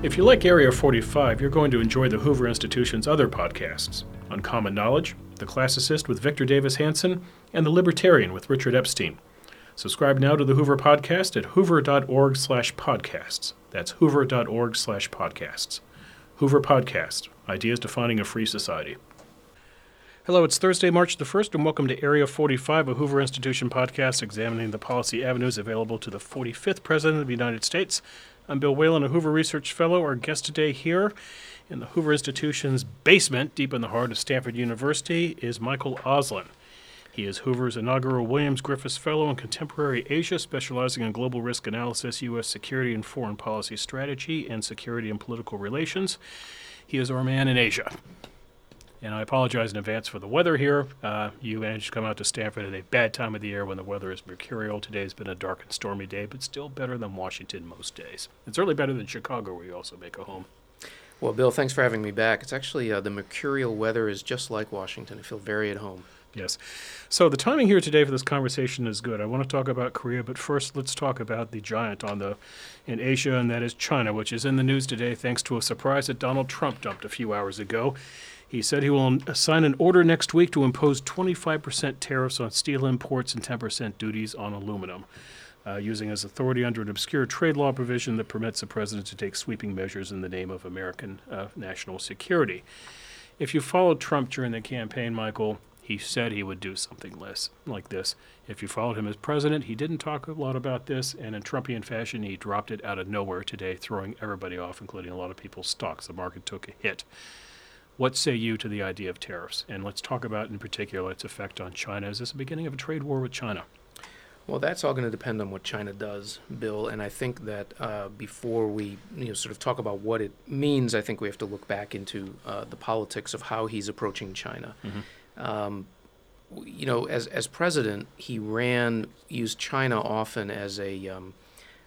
If you like Area 45, you're going to enjoy the Hoover Institution's other podcasts Uncommon Knowledge, The Classicist with Victor Davis Hanson, and The Libertarian with Richard Epstein. Subscribe now to the Hoover Podcast at hoover.org slash podcasts. That's hoover.org slash podcasts. Hoover Podcast, Ideas Defining a Free Society. Hello, it's Thursday, March the 1st, and welcome to Area 45, a Hoover Institution podcast examining the policy avenues available to the 45th President of the United States. I'm Bill Whalen, a Hoover Research Fellow. Our guest today here in the Hoover Institution's basement, deep in the heart of Stanford University, is Michael Auslin. He is Hoover's inaugural Williams Griffis Fellow in Contemporary Asia, specializing in global risk analysis, U.S. security and foreign policy strategy, and security and political relations. He is our man in Asia. And I apologize in advance for the weather here. Uh, you managed to come out to Stanford at a bad time of the year when the weather is mercurial. Today's been a dark and stormy day, but still better than Washington most days. It's certainly better than Chicago, where you also make a home. Well, Bill, thanks for having me back. It's actually uh, the mercurial weather is just like Washington. I feel very at home. Yes. So the timing here today for this conversation is good. I want to talk about Korea, but first let's talk about the giant on the in Asia, and that is China, which is in the news today thanks to a surprise that Donald Trump dumped a few hours ago. He said he will sign an order next week to impose 25% tariffs on steel imports and 10% duties on aluminum, uh, using his authority under an obscure trade law provision that permits the president to take sweeping measures in the name of American uh, national security. If you followed Trump during the campaign, Michael, he said he would do something less like this. If you followed him as president, he didn't talk a lot about this, and in Trumpian fashion, he dropped it out of nowhere today, throwing everybody off, including a lot of people's stocks. The market took a hit. What say you to the idea of tariffs? And let's talk about, in particular, its effect on China. Is this the beginning of a trade war with China? Well, that's all going to depend on what China does, Bill. And I think that uh, before we, you know, sort of talk about what it means, I think we have to look back into uh, the politics of how he's approaching China. Mm-hmm. Um, you know, as as president, he ran used China often as a um,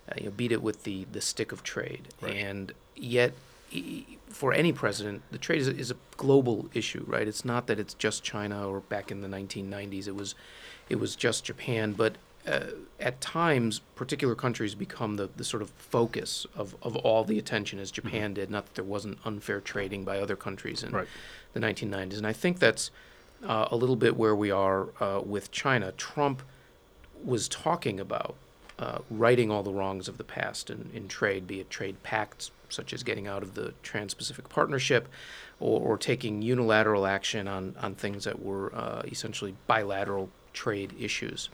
uh, you know, beat it with the the stick of trade, right. and yet for any president, the trade is a, is a, global issue, right? It's not that it's just China or back in the 1990s it was, it was just Japan. But uh, at times, particular countries become the, the sort of focus of, of all the attention, as mm-hmm. Japan mm-hmm. did. Not that there wasn't unfair trading by other countries in right. the 1990s, and I think that's uh, a little bit where we are uh, with China. Trump was talking about uh, righting all the wrongs of the past in, in trade, be it trade pacts such as getting out of the Trans Pacific Partnership or, or, taking unilateral action on, on things that were uh, essentially bilateral trade issues.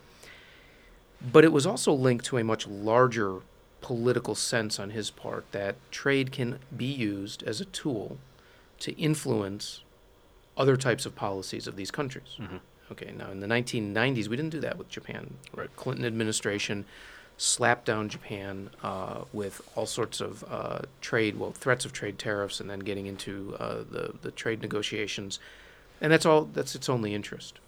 But it was also linked to a much larger political sense on his part that trade can be used as a tool to influence other types of policies of these countries. Mm-hmm. Okay, now in the 1990s, we didn't do that with Japan. Right. Clinton administration slapped down Japan uh, with all sorts of uh, trade, well, threats of trade tariffs, and then getting into uh, the the trade negotiations, and that's all. That's its only interest.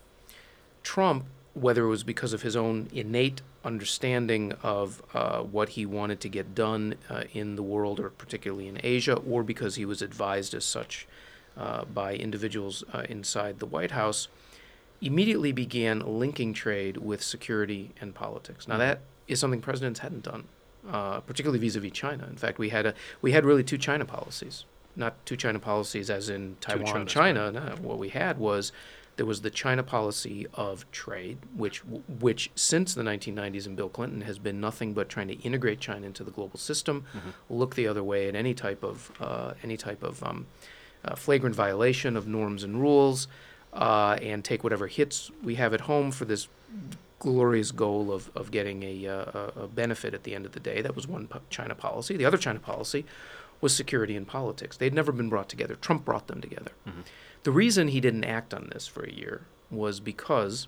Trump, whether it was because of his own innate understanding of uh, what he wanted to get done uh, in the world, or particularly in Asia, or because he was advised as such uh, by individuals inside the White House, immediately began linking trade with security and politics. Now that is something presidents hadn't done, uh, particularly vis-a-vis China. In fact, we had a we had really two China policies, not two China policies as in Taiwan, China. No, what we had was there was the China policy of trade, which which since the 1990s and Bill Clinton has been nothing but trying to integrate China into the global system, mm-hmm. look the other way at any type of uh, any type of um, uh, flagrant violation of norms and rules, uh, and take whatever hits we have at home for this glorious goal of, of getting a, uh, a benefit at the end of the day. That was one China policy. The other China policy was security and politics. They'd never been brought together. Trump brought them together. Mm-hmm. The reason he didn't act on this for a year was because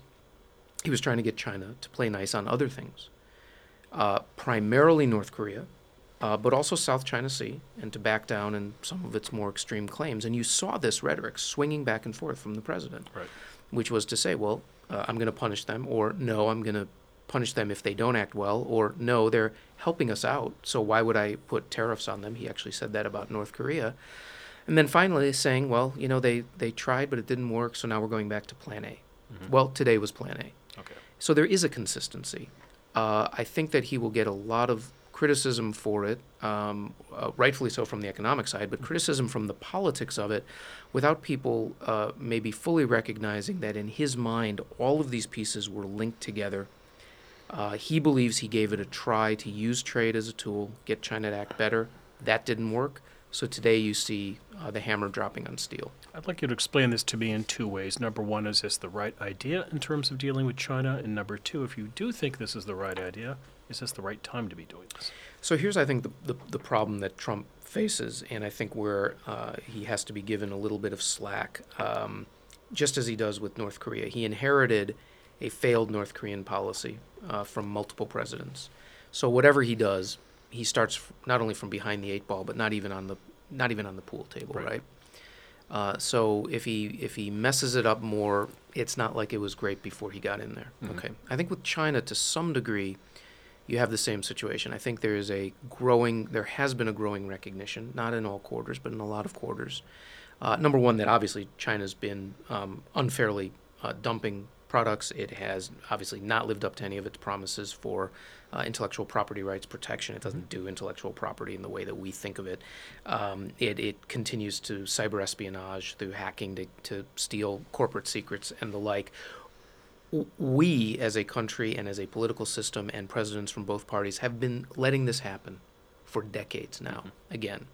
he was trying to get China to play nice on other things, uh, primarily North Korea, uh, but also South China Sea, and to back down in some of its more extreme claims. And you saw this rhetoric swinging back and forth from the president, right. Which was to say, well, uh, I'm going to punish them, or no, I'm going to punish them if they don't act well, or no, they're helping us out, so why would I put tariffs on them? He actually said that about North Korea. And then finally saying, well, you know, they, they tried, but it didn't work, so now we're going back to plan A. Mm-hmm. Well, today was plan A. Okay. So there is a consistency. Uh, I think that he will get a lot of criticism for it, um, uh, rightfully so from the economic side, but criticism from the politics of it, without people uh, maybe fully recognizing that in his mind all of these pieces were linked together. Uh, he believes he gave it a try to use trade as a tool, get China to act better. That didn't work. So today you see uh, the hammer dropping on steel. I'd like you to explain this to me in two ways. Number one, is this the right idea in terms of dealing with China? And number two, if you do think this is the right idea, is this the right time to be doing this? So here's, I think, the, the, the problem that Trump faces, and I think where uh, he has to be given a little bit of slack, um, just as he does with North Korea. He inherited a failed North Korean policy uh, from multiple presidents. So whatever he does, he starts f- not only from behind the eight ball, but not even on the not even on the pool table, Right. right? Uh, so if he if he messes it up more, it's not like it was great before he got in there. Mhm. Okay, I think with China to some degree, you have the same situation. I think there is a growing, there has been a growing recognition, not in all quarters, but in a lot of quarters. Uh, number one, that obviously China's been um, unfairly uh, dumping products. It has obviously not lived up to any of its promises for uh, intellectual property rights protection. It doesn't do intellectual property in the way that we think of it. Um, it, it continues to cyber espionage through hacking to, to steal corporate secrets and the like we as a country and as a political system and presidents from both parties have been letting this happen for decades now again.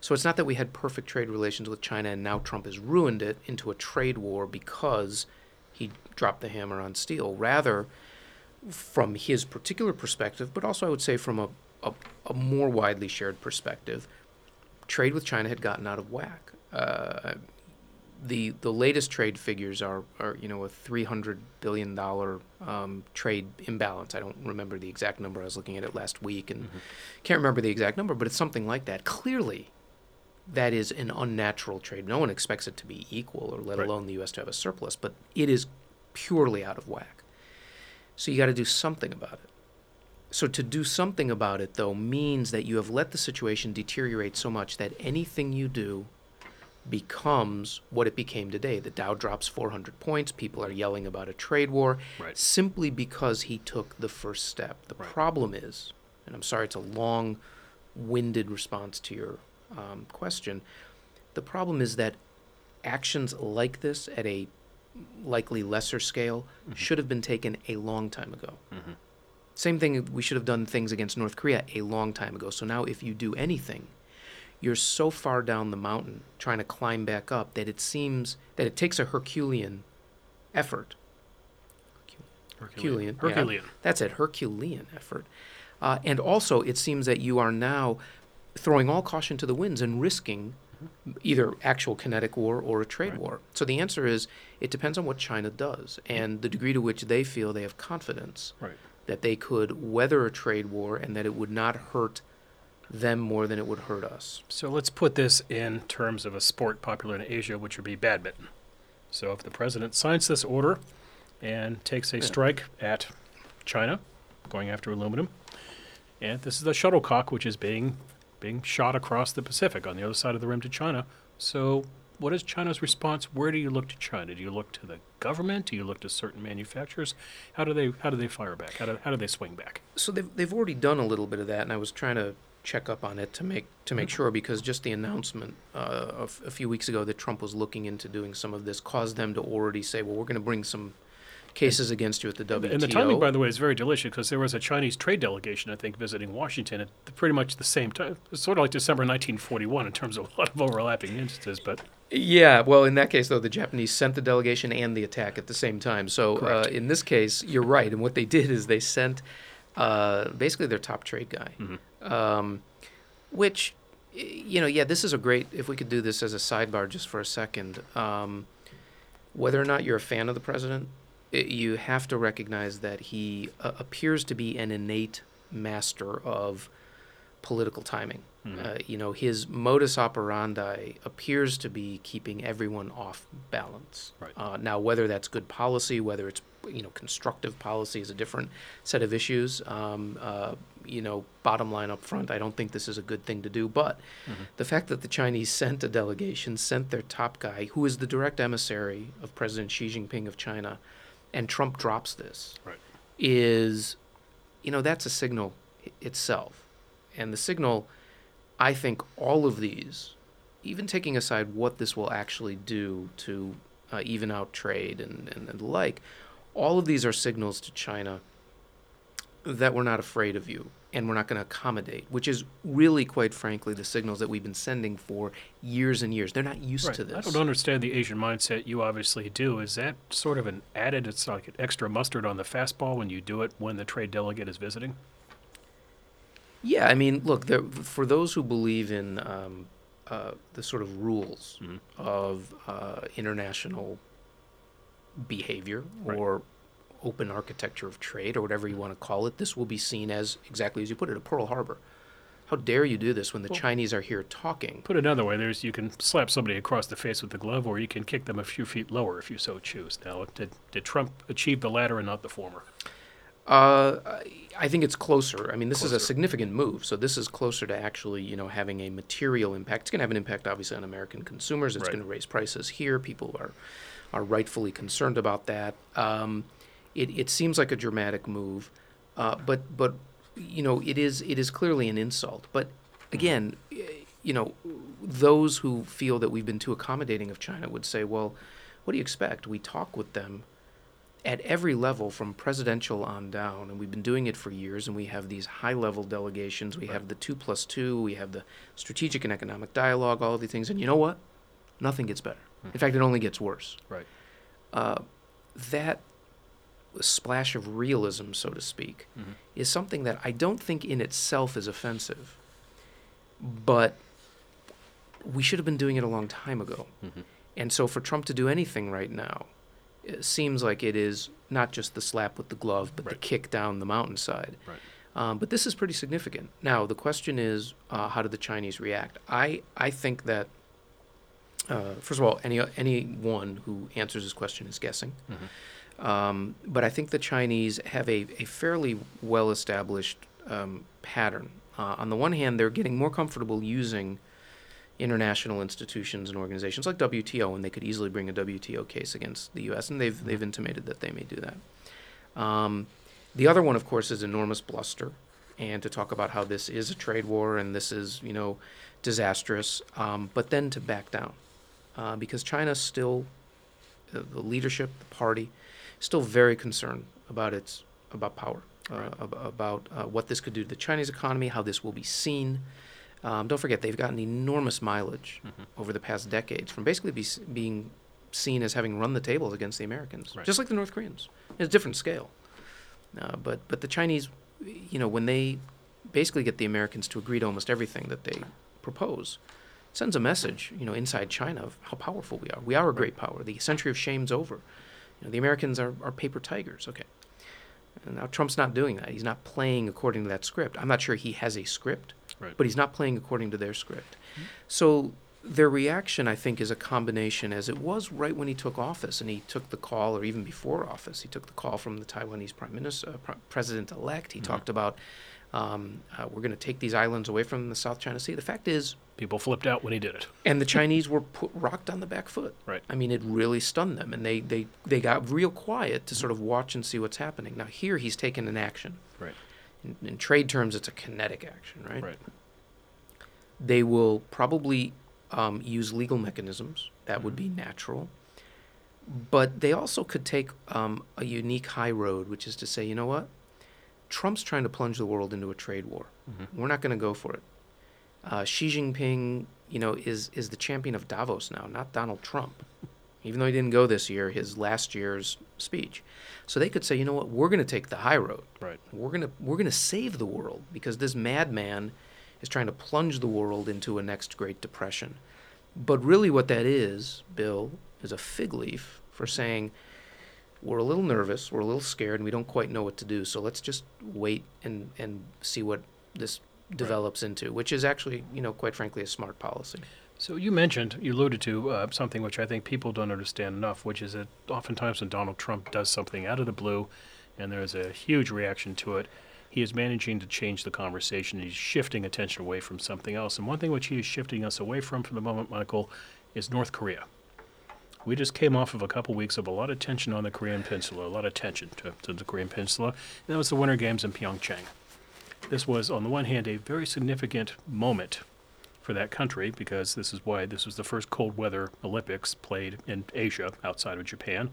So it's not that we had perfect trade relations with china and now trump has ruined it into a trade war because he dropped the hammer on steel. Rather from his particular perspective but also i would say from a, a, a more widely shared perspective trade with china had gotten out of whack. Uh, the the latest trade figures are, are you know a three hundred billion dollar um, trade imbalance. I don't remember the exact number. I was looking at it last week and can't remember the exact number, but it's something like that. Clearly, that is an unnatural trade. No one expects it to be equal, or let Right. alone the U.S. to have a surplus. But it is purely out of whack. So you got to do something about it. So to do something about it, though, means that you have let the situation deteriorate so much that anything you do becomes what it became today. The Dow drops 400 points. People are yelling about a trade war Right. simply because he took the first step. The Right. problem is, and I'm sorry, it's a long winded response to your um, question. The problem is that actions like this at a likely lesser scale should have been taken a long time ago. Mhm. Same thing, we should have done things against North Korea a long time ago. So now, if you do anything, you're so far down the mountain trying to climb back up that it seems that it takes a Herculean effort. Herculean. yeah. Herculean. That's it, Herculean effort. Uh, and also, it seems that you are now throwing all caution to the winds and risking either actual kinetic war or a trade Right. war. So the answer is it depends on what China does and the degree to which they feel they have confidence Right. that they could weather a trade war and that it would not hurt them more than it would hurt us. So let's put this in terms of a sport popular in Asia, which would be badminton. So if the president signs this order and takes a Yeah. strike at China, going after aluminum, and this is the shuttlecock which is being being shot across the Pacific on the other side of the rim to China. So what is China's response? Where do you look to China? Do you look to the government? Do you look to certain manufacturers? How do they how do they fire back? How do, how do they swing back? So they've they've already done a little bit of that, and I was trying to check up on it to make to make sure because just the announcement uh, of a few weeks ago that Trump was looking into doing some of this caused them to already say, well, we're going to bring some cases against you at the WTO. And the timing, by the way, is very delicious because there was a Chinese trade delegation, I think, visiting Washington at the, pretty much the same time. It's sort of like December 1941 in terms of a lot of overlapping instances, but Yeah, well, in that case, though, the Japanese sent the delegation and the attack at the same time. So uh, in this case, you're right. And what they did is they sent uh, basically their top trade guy, Mhm. um, which, you know, yeah, this is a great, if we could do this as a sidebar just for a second. Um, whether or not you're a fan of the president, i you have to recognize that he uh, appears to be an innate master of political timing. Mhm. Uh, you know, his modus operandi appears to be keeping everyone off balance. Right. Uh, now, whether that's good policy, whether it's you know constructive policy, is a different set of issues. Um, uh, you know, bottom line up front, I don't think this is a good thing to do. But Mhm. the fact that the Chinese sent a delegation, sent their top guy, who is the direct emissary of President Xi Jinping of China, and Trump drops this, Right. is, you know, that's a signal itself. And the signal, I think, all of these, even taking aside what this will actually do to uh, even out trade and, and, and the like, all of these are signals to China that we're not afraid of you and we're not going to accommodate, which is really, quite frankly, the signals that we've been sending for years and years. They're not used Right. to this. I don't understand the Asian mindset. You obviously do. Is that sort of an added? It's like an extra mustard on the fastball when you do it when the trade delegate is visiting. Yeah, I mean, look, there, for those who believe in um, uh, the sort of rules Mhm. of uh, international behavior Right. or open architecture of trade or whatever you want to call it, this will be seen as exactly as you put it, a Pearl Harbor. How dare you do this when the Well- Chinese are here talking? Put another way, there's you can slap somebody across the face with the glove, or you can kick them a few feet lower if you so choose. Now, did, did Trump achieve the latter and not the former? Uh, I- I think it's closer. I mean, this is a significant move. So this is closer to actually, you know, having a material impact. It's going to have an impact, obviously, on American consumers. It's Right. going to raise prices here. People are are rightfully concerned about that. Um, it it seems like a dramatic move, uh, but but you know, it is it is clearly an insult. But again, you know, those who feel that we've been too accommodating of China would say, well, what do you expect? We talk with them at every level from presidential on down, and we've been doing it for years, and we have these high level delegations. We have the two plus two, we have the strategic and economic dialogue, all of these things. And you know what? Nothing gets better. In fact, it only gets worse. Right. Uh, that splash of realism, so to speak, Mhm. is something that I don't think in itself is offensive, but we should have been doing it a long time ago. Mm-hmm. And so for Trump to do anything right now, it seems like it is not just the slap with the glove, but the kick down the mountainside. Right. Um, but this is pretty significant. Now the question is, uh, how do the Chinese react? I I think that uh, first of all, any anyone who answers this question is guessing. Mhm. Um, but I think the Chinese have a, a fairly well established um, pattern. Uh, on the one hand, they're getting more comfortable using international institutions and organizations like WTO, and they could easily bring a WTO case against the U.S., and they've, they've intimated that they may do that. Um, the other one, of course, is enormous bluster, and to talk about how this is a trade war and this is, you know, disastrous, um, but then to back down. Uh, because China still, uh, the leadership, the party, still very concerned about its about power, uh, Right. ab- about uh, what this could do to the Chinese economy, how this will be seen. Um, don't forget, they've gotten enormous mileage Mhm. over the past decades from basically be, s- being seen as having run the tables against the Americans, Right. just like the North Koreans. It's a different scale. Uh, but but the Chinese, you know, when they basically get the Americans to agree to almost everything that they propose, sends a message, you know, inside China of how powerful we are. We are a great power. The century of shame's over. You know, the Americans are, are paper tigers. Okay. And now Trump's not doing that. He's not playing according to that script. I'm not sure he has a script, Right. but he's not playing according to their script. So their reaction, I think, is a combination, as it was right when he took office, and he took the call, or even before office, he took the call from the Taiwanese prime minister, uh, Pre- president-elect. He Mhm. talked about um, uh, we're going to take these islands away from the South China Sea. The fact is, People flipped out when he did it. and the Chinese were put, rocked on the back foot. Right. I mean, it really stunned them, and they, they, they got real quiet to sort of watch and see what's happening. Now here, he's taken an action. Right. In, in trade terms, it's a kinetic action, right? Right. They will probably um, use legal mechanisms. That would be natural. But they also could take um, a unique high road, which is to say, you know what? Trump's trying to plunge the world into a trade war. Mhm. We're not going to go for it. Uh, Xi Jinping, you know, is is the champion of Davos now, not Donald Trump. Even though he didn't go this year, his last year's speech. So they could say, you know what? We're going to take the high road. Right. We're gonna we're gonna save the world because this madman is trying to plunge the world into a next Great Depression. But really, what that is, Bill, is a fig leaf for saying we're a little nervous, we're a little scared, and we don't quite know what to do. So let's just wait and and see what this develops into, which is actually, you know, quite frankly, a smart policy. So you mentioned, you alluded to uh, something which I think people don't understand enough, which is that oftentimes when Donald Trump does something out of the blue, and there's a huge reaction to it, he is managing to change the conversation. He's shifting attention away from something else. And one thing which he is shifting us away from for the moment, Michael, is North Korea. We just came off of a couple weeks of a lot of tension on the Korean Peninsula, a lot of tension to, to the Korean Peninsula. And that was the Winter Games in Pyeongchang. this was, on the one hand, a very significant moment for that country because this is why this was the first cold weather Olympics played in Asia outside of Japan.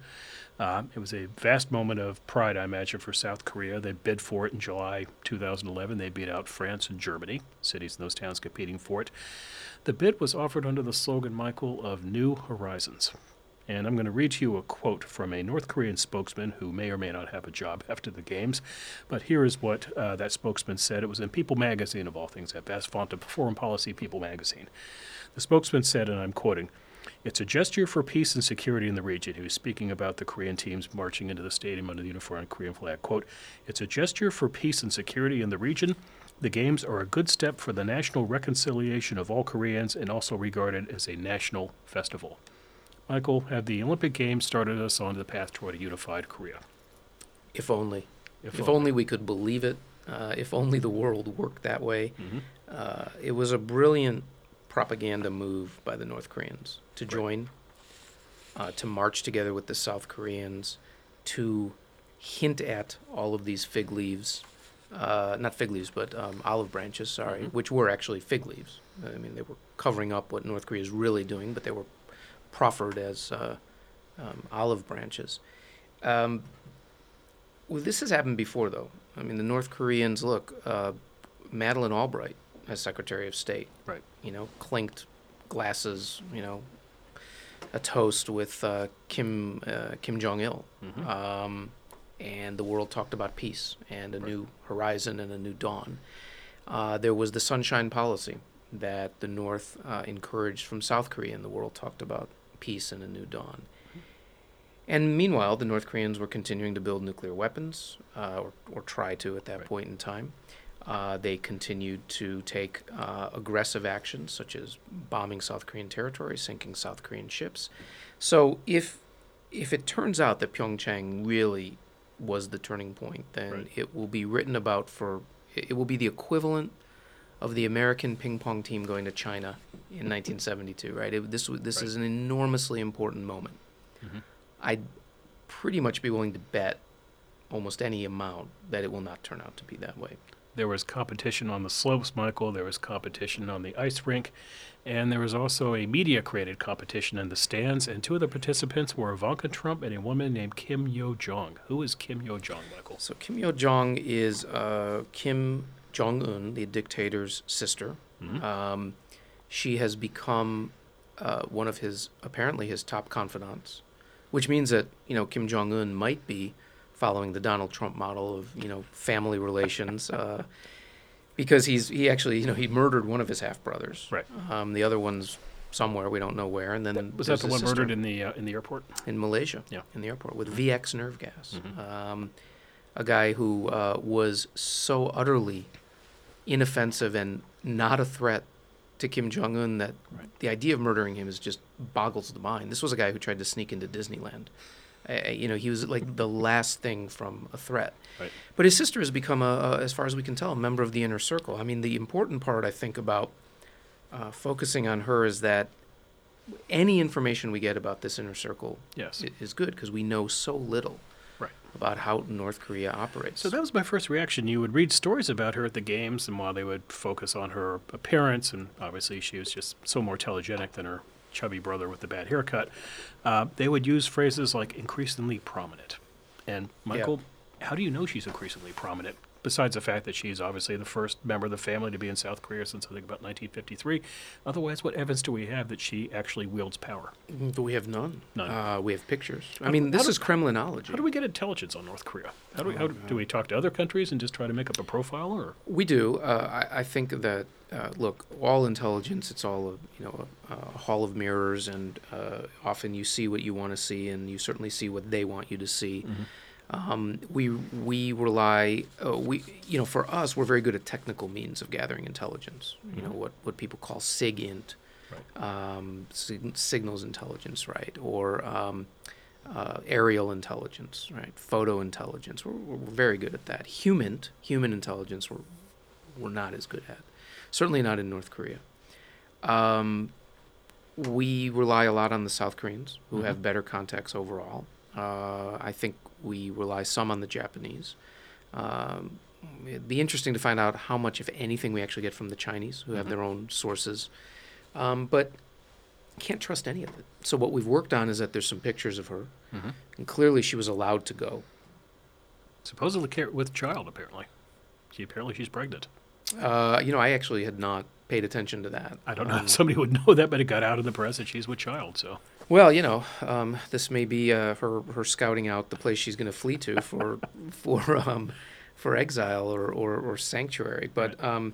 Uh, it was a vast moment of pride, I imagine, for South Korea. They bid for it in July 2011. They beat out France and Germany, cities in those towns competing for it. The bid was offered under the slogan, Michael, of New Horizons. And I'm going to read to you a quote from a North Korean spokesman who may or may not have a job after the games. But here is what uh, that spokesman said. It was in People magazine, of all things, at Best Font of Foreign Policy People magazine. The spokesman said, and I'm quoting, it's a gesture for peace and security in the region. He was speaking about the Korean teams marching into the stadium under the uniform Korean flag. Quote, It's a gesture for peace and security in the region. The Games are a good step for the national reconciliation of all Koreans and also regarded as a national festival. Michael, have the Olympic Games started us on the path toward a unified Korea? If only. If, only. we could believe it. Uh, if only the world worked that way. Mhm. Uh, it was a brilliant propaganda move by the North Koreans to Right. join, uh, to march together with the South Koreans, to hint at all of these fig leaves, uh, not fig leaves, but um, olive branches, sorry, Mhm. which were actually fig leaves. I mean, they were covering up what North Korea is really doing, but they were proffered as uh, um, olive branches. Um, well, this has happened before, though. I mean, the North Koreans look. Uh, Madeleine Albright, as Secretary of State, Right. you know, clinked glasses, you know, a toast with uh, Kim uh, Kim Jong Il, Mhm. um, and the world talked about peace and a Right. new horizon and a new dawn. Uh, there was the Sunshine Policy that the North uh, encouraged from South Korea, and the world talked about peace and a new dawn. And meanwhile, the North Koreans were continuing to build nuclear weapons, uh, or, or try to at that Right. point in time. Uh, they continued to take uh, aggressive actions, such as bombing South Korean territory, sinking South Korean ships. So, if if it turns out that Pyeongchang really was the turning point, then Right. it will be written about for it it will be the equivalent of the American ping pong team going to China in 1972. Right? It, this this Right. is an enormously important moment. Mhm. I'd pretty much be willing to bet almost any amount that it will not turn out to be that way. There was competition on the slopes, Michael. There was competition on the ice rink. And there was also a media created competition in the stands. And two of the participants were Ivanka Trump and a woman named Kim Yo Jong. Who is Kim Yo Jong, Michael? So Kim Yo Jong is uh, Kim Jong Un, the dictator's sister. Mhm. Um, she has become uh, one of his apparently his top confidants, which means that you know Kim Jong Un might be following the Donald Trump model of you know family relations. Uh, because he's he actually you know he murdered one of his half brothers. Right. Um, the other one's somewhere we don't know where. And then Was that the one sister murdered in the uh, in the airport? in Malaysia? Yeah. In the airport with VX nerve gas. Mhm. Um, a guy who uh, was so utterly inoffensive and not a threat to Kim Jong Un that Right. the idea of murdering him is just boggles the mind. This was a guy who tried to sneak into Disneyland. Uh, you know, he was like the last thing from a threat. Right. But his sister has become, a, a, as far as we can tell, a member of the inner circle. I mean, the important part, I think, about uh, focusing on her is that any information we get about this inner circle Yes. is good because we know so little Right. about how North Korea operates. So that was my first reaction. You would read stories about her at the games, and while they would focus on her appearance, and obviously she was just so more telegenic than her chubby brother with the bad haircut, uh, they would use phrases like increasingly prominent. And Michael, how do you know she's increasingly prominent? Besides the fact that she's obviously the first member of the family to be in South Korea since I think about 1953. Otherwise, what evidence do we have that she actually wields power? Mm, But we have none. None. Uh, we have pictures. I mean, this do- is Kremlinology. How do we get intelligence on North Korea? How do we, how Oh, do, do we talk to other countries and just try to make up a profile, or We do. Uh, I, I think that uh, look, all intelligence. It's all a you know a, a hall of mirrors, and uh, often you see what you want to see, and you certainly see what they want you to see. Um, we we rely. Uh, we you know for us, we're very good at technical means of gathering intelligence. You know Mhm. what what people call SIGINT, um, sig- signals intelligence, right, or um, uh, aerial intelligence, right, photo intelligence. We're, we're very good at that. Human human intelligence, we're we're not as good at. Certainly not in North Korea. Um, we rely a lot on the South Koreans, who Mhm. have better contacts overall. Uh, I think we rely some on the Japanese. Um, it'd be interesting to find out how much, if anything, we actually get from the Chinese, who have Mhm. their own sources. Um, but can't trust any of it. So what we've worked on is that there's some pictures of her, Mhm. and clearly she was allowed to go. Supposedly with child, apparently. She apparently she's pregnant. Uh, you know, I actually had not paid attention to that. I don't know Um, if somebody would know that, but it got out in the press that she's with child. So Well, you know, um, this may be uh, her her scouting out the place she's going to flee to for for um, for exile or, or, or sanctuary. But um,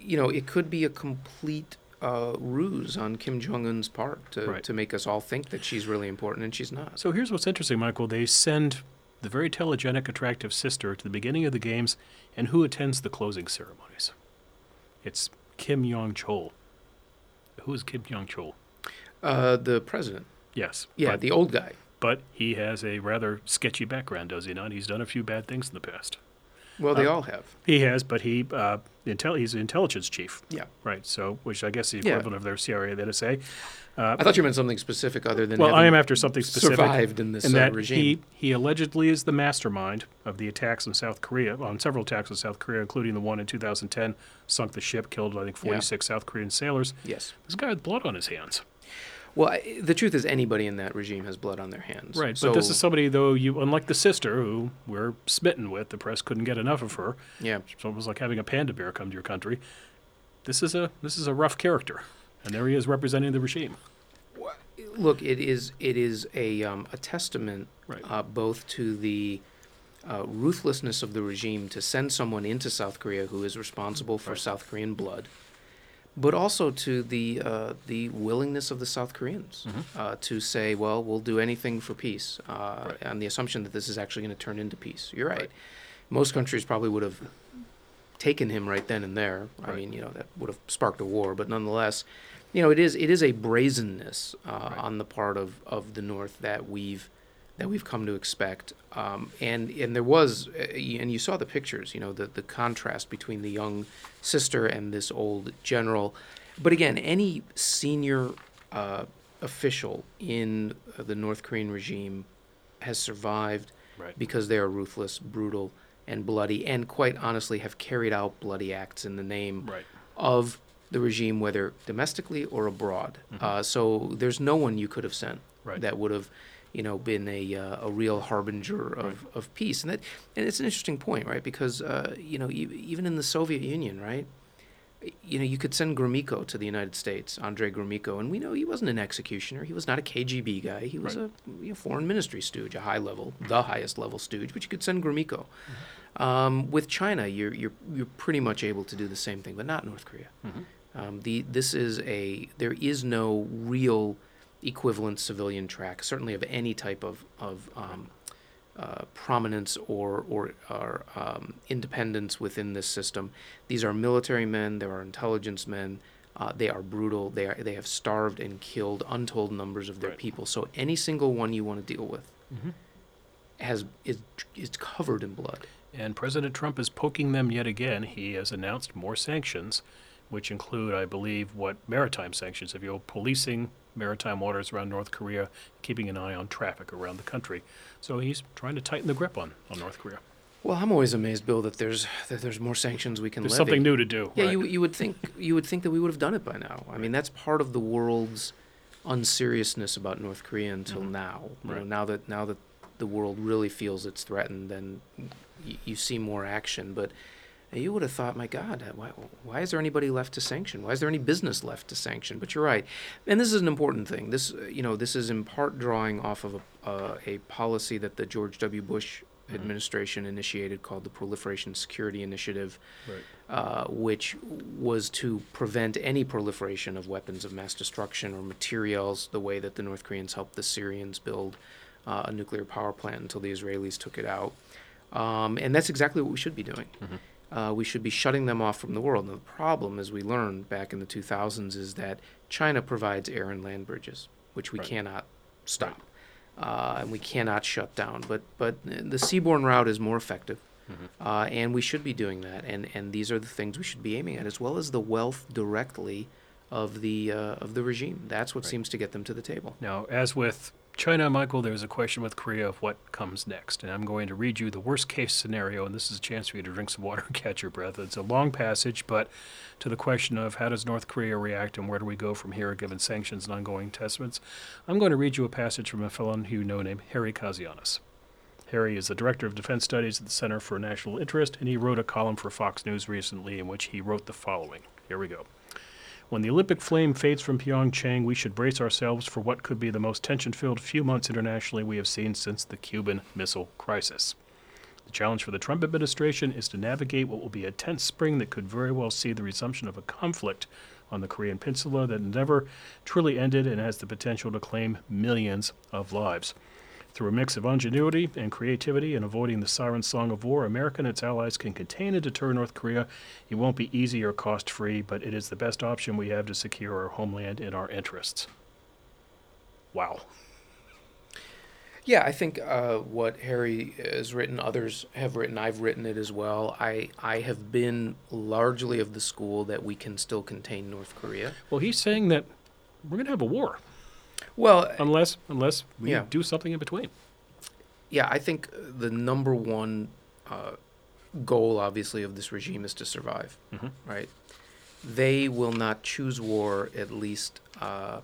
you know, it could be a complete uh, ruse on Kim Jong Un's part to Right. to make us all think that she's really important and she's not. So here's what's interesting, Michael. They send the very telegenic, attractive sister to the beginning of the games, and who attends the closing ceremonies? It's Kim Yong Chol. Who is Kim Yong Chol? Uh, the president, Yes. yeah, But, the old guy. but he has a rather sketchy background, does he not? He's done a few bad things in the past. Well, they Uh, all have. He has, but he uh, intel- he's an intelligence chief. Yeah. Right. So, which I guess is the Yeah. equivalent of their CIA, the NSA. Uh, I thought you meant something specific other than well, I am after something specific. survived in this and uh, that regime. he he allegedly is the mastermind of the attacks in South Korea, on several attacks in South Korea, including the one in 2010, sunk the ship, killed I think 46 South Korean sailors. yes. This guy had blood on his hands. Well, I, the truth is, anybody in that regime has blood on their hands. Right. So, but this is somebody though you unlike the sister who we're smitten with. The press couldn't get enough of her. yeah. So it was like having a panda bear come to your country. This is a this is a rough character, and there he is representing the regime. Look, it is it is a um, a testament Right. uh, both to the uh, ruthlessness of the regime to send someone into South Korea who is responsible for Right. South Korean blood, but also to the uh, the willingness of the South Koreans Mhm. uh, to say, well, we'll do anything for peace, uh, Right. on the assumption that this is actually going to turn into peace. You're right. Right. Most countries probably would have taken him right then and there. I mean, you know, that would have sparked a war, but nonetheless, you know, it is it is a brazenness uh, Right. on the part of, of the North that we've that we've come to expect. Um, and and there was, uh, and you saw the pictures. You know, the the contrast between the young sister and this old general. But again, any senior uh, official in the North Korean regime has survived Right. because they are ruthless, brutal, and bloody, and quite honestly have carried out bloody acts in the name Right. of the regime, whether domestically or abroad. Uh, so there's no one you could have sent Mm-hmm. Right. that would have, you know, been a uh, a real harbinger of, of peace. And that and it's an interesting point, right? Because uh, you know, e- even in the Soviet Union, right? You know, you could send Gromyko to the United States, Andrei Gromyko, and we know he wasn't an executioner. He was not a KGB guy. He was Right. a you know, foreign ministry stooge, a high level, the highest level stooge. But you could send Gromyko. Mm-hmm. Um, with China, you're you're you're pretty much able to do the same thing, but not North Korea. Mhm. Um, the this is a there is no real equivalent civilian track, certainly of any type of of um, uh, prominence or or, or um, independence within this system. These are military men. There are intelligence men. Uh, they are brutal. They are they have starved and killed untold numbers of their Right. people. So any single one you want to deal with Mhm. has is is covered in blood. And President Trump is poking them yet again. He has announced more sanctions, which include, I believe, what maritime sanctions, if you will, policing maritime waters around North Korea, keeping an eye on traffic around the country. So he's trying to tighten the grip on, on North Korea. Well, I'm always amazed, Bill, that there's that there's more sanctions we can There's levy. something new to do. Yeah, right? you you would think you would think that we would have done it by now. I mean, that's part of the world's unseriousness about North Korea until Mhm. now. You know, now that now that the world really feels it's threatened, then y- you see more action. But you would have thought, my God, why, why is there anybody left to sanction? Why is there any business left to sanction? But you're right, and this is an important thing. This, uh, you know, this is in part drawing off of a, uh, a policy that the George W. Bush Mhm. administration initiated called the Proliferation Security Initiative Right. uh, which was to prevent any proliferation of weapons of mass destruction or materials, the way that the North Koreans helped the Syrians build uh, a nuclear power plant until the Israelis took it out. Um, and that's exactly what we should be doing. Mhm. Uh, we should be shutting them off from the world. Now, the problem, as we learned back in the 2000s, is that China provides air and land bridges, which we Right. cannot stop. Uh, and we cannot shut down. But but the seaborne route is more effective. Mhm. Uh, and we should be doing that, and, and these are the things we should be aiming at, as well as the wealth directly of the uh, of the regime. That's what Right. seems to get them to the table. Now, as with China, Michael, there's a question with Korea of what comes next. And I'm going to read you the worst case scenario, and this is a chance for you to drink some water and catch your breath. It's a long passage, but to the question of how does North Korea react and where do we go from here given sanctions and ongoing testments, I'm going to read you a passage from a fellow who you know named Harry Kazianis. Harry is the director of defense studies at the Center for National Interest, and he wrote a column for Fox News recently in which he wrote the following. Here we go. When the Olympic flame fades from Pyeongchang, we should brace ourselves for what could be the most tension filled few months internationally we have seen since the Cuban Missile Crisis. The challenge for the Trump administration is to navigate what will be a tense spring that could very well see the resumption of a conflict on the Korean Peninsula that never truly ended and has the potential to claim millions of lives. Through a mix of ingenuity and creativity and avoiding the siren song of war, America and its allies can contain and deter North Korea. It won't be easy or cost free, but it is the best option we have to secure our homeland and our interests. Wow. Yeah, I think uh, what Harry has written, others have written, I've written it as well. I, I have been largely of the school that we can still contain North Korea. Well, he's saying that we're going to have a war. Well, unless unless we Yeah. do something in between. yeah, I think the number one uh, goal, obviously, of this regime is to survive, Mhm. right? They will not choose war, at least uh,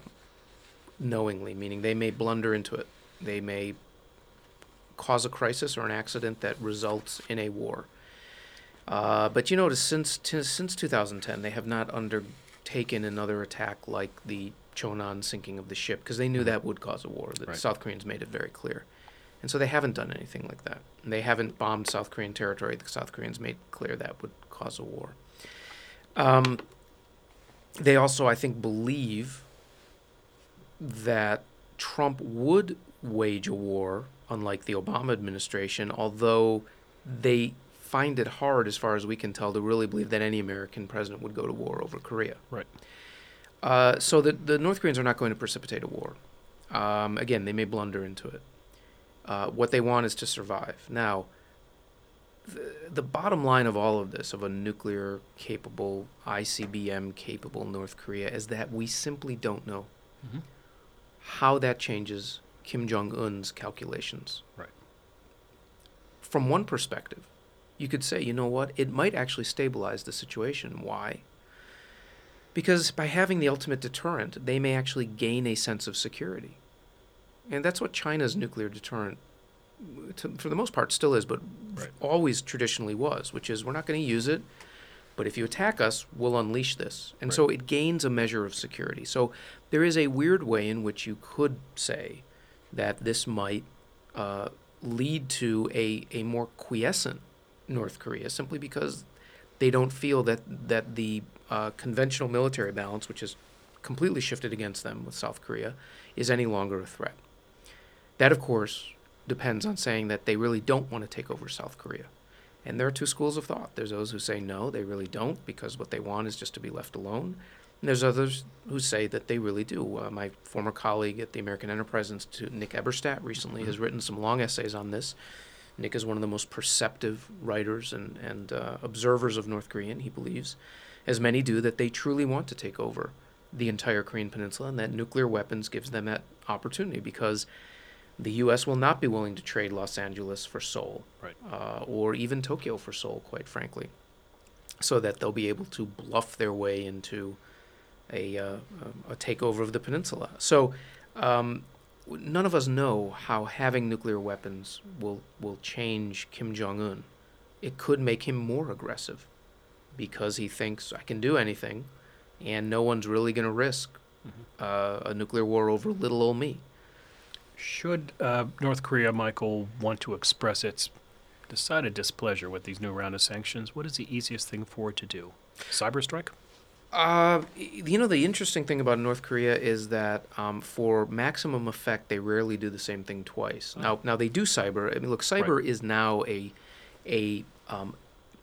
knowingly, meaning they may blunder into it. They may cause a crisis or an accident that results in a war. Uh, but you notice since t- since 2010, they have not undertaken another attack like the Cheonan sinking of the ship because they knew that would cause a war. The Right. South Koreans made it very clear, and so they haven't done anything like that. And they haven't bombed South Korean territory. The South Koreans made clear that would cause a war. Um, they also, I think, believe that Trump would wage a war, unlike the Obama administration, although they find it hard, as far as we can tell, to really believe that any American president would go to war over Korea. Right. Uh, so the, the North Koreans are not going to precipitate a war. Um, again, they may blunder into it. Uh, what they want is to survive. Now, the, the bottom line of all of this, of a nuclear capable, ICBM capable North Korea, is that we simply don't know Mhm. how that changes Kim Jong un's calculations. Right. From one perspective, you could say, you know what, it might actually stabilize the situation. Why? Because by having the ultimate deterrent, they may actually gain a sense of security. And that's what China's nuclear deterrent, to, for the most part, still is, but Right. always traditionally was, which is we're not going to use it, but if you attack us, we'll unleash this. And so it gains a measure of security. So there is a weird way in which you could say that this might uh, lead to a, a more quiescent North Korea simply because they don't feel that, that the uh, conventional military balance, which has completely shifted against them with South Korea, is any longer a threat. That, of course, depends on saying that they really don't want to take over South Korea. And there are two schools of thought. There's those who say no, they really don't, because what they want is just to be left alone. And there's others who say that they really do. Uh, my former colleague at the American Enterprise Institute, Nick Eberstadt, recently has written some long essays on this. Nick is one of the most perceptive writers and, and uh, observers of North Korean, he believes, as many do, that they truly want to take over the entire Korean Peninsula and that nuclear weapons gives them that opportunity because the U.S. will not be willing to trade Los Angeles for Seoul Right. uh, or even Tokyo for Seoul, quite frankly, so that they'll be able to bluff their way into a, uh, a takeover of the peninsula. So um, none of us know how having nuclear weapons will, will change Kim Jong un. It could make him more aggressive because he thinks I can do anything and no one's really going to risk uh, a nuclear war over little old me. Should uh, North Korea, Michael, want to express its decided displeasure with these new round of sanctions, what is the easiest thing for it to do? Cyber strike? Uh, you know, the interesting thing about North Korea is that um, for maximum effect, they rarely do the same thing twice. Oh. Now, now they do cyber. I mean, look, cyber is now a a um,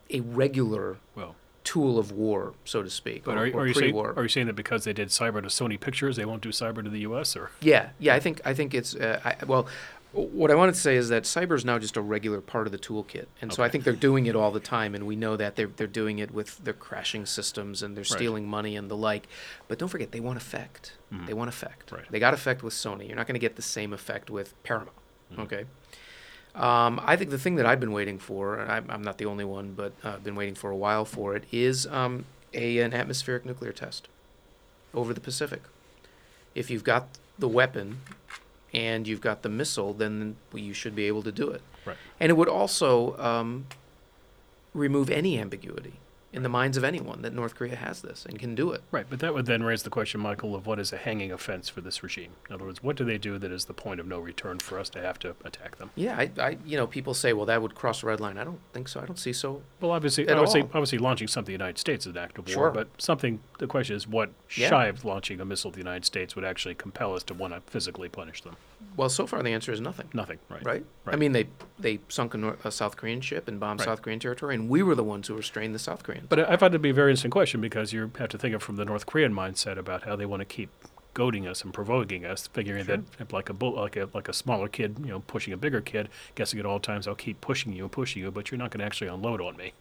a regular Well, tool of war, so to speak, but or, are, or are you saying are you saying that because they did cyber to Sony Pictures, they won't do cyber to the U.S. or Yeah, yeah. I think I think it's uh, I, well. What I wanted to say is that cyber is now just a regular part of the toolkit, and so I think they're doing it all the time, and we know that they're they're doing it with their crashing systems and they're Right. stealing money and the like. But don't forget, they want effect. Mhm. They want effect. Right. They got effect with Sony. You're not going to get the same effect with Paramount. Mhm. Okay. Um, I think the thing that I've been waiting for, and I'm, I'm not the only one, but uh, I've been waiting for a while for it, is um, a an atmospheric nuclear test over the Pacific. If you've got the weapon and you've got the missile, then you should be able to do it. Right. And it would also um, remove any ambiguity in the minds of anyone that North Korea has this and can do it. Right, but that would then raise the question, Michael, of what is a hanging offense for this regime? In other words, what do they do that is the point of no return for us to have to attack them? Yeah, I, I, you know, people say, well, that would cross a red line. I don't think so. I don't see so. Well, obviously, obviously, all. obviously, launching something the United States is an act of war, Sure. but something. The question is, what Yeah. shy of launching a missile to the United States would actually compel us to want to physically punish them? Well, so far the answer is nothing. Nothing, right? Right? I mean, they they sunk a, Nor- a South Korean ship and bombed Right. South Korean territory, and we were the ones who restrained the South Koreans. But I find it to be a very interesting question because you have to think of from the North Korean mindset about how they want to keep goading us and provoking us, figuring that like a bull, like a like a smaller kid, you know, pushing a bigger kid, guessing at all times I'll keep pushing you and pushing you, but you're not going to actually unload on me.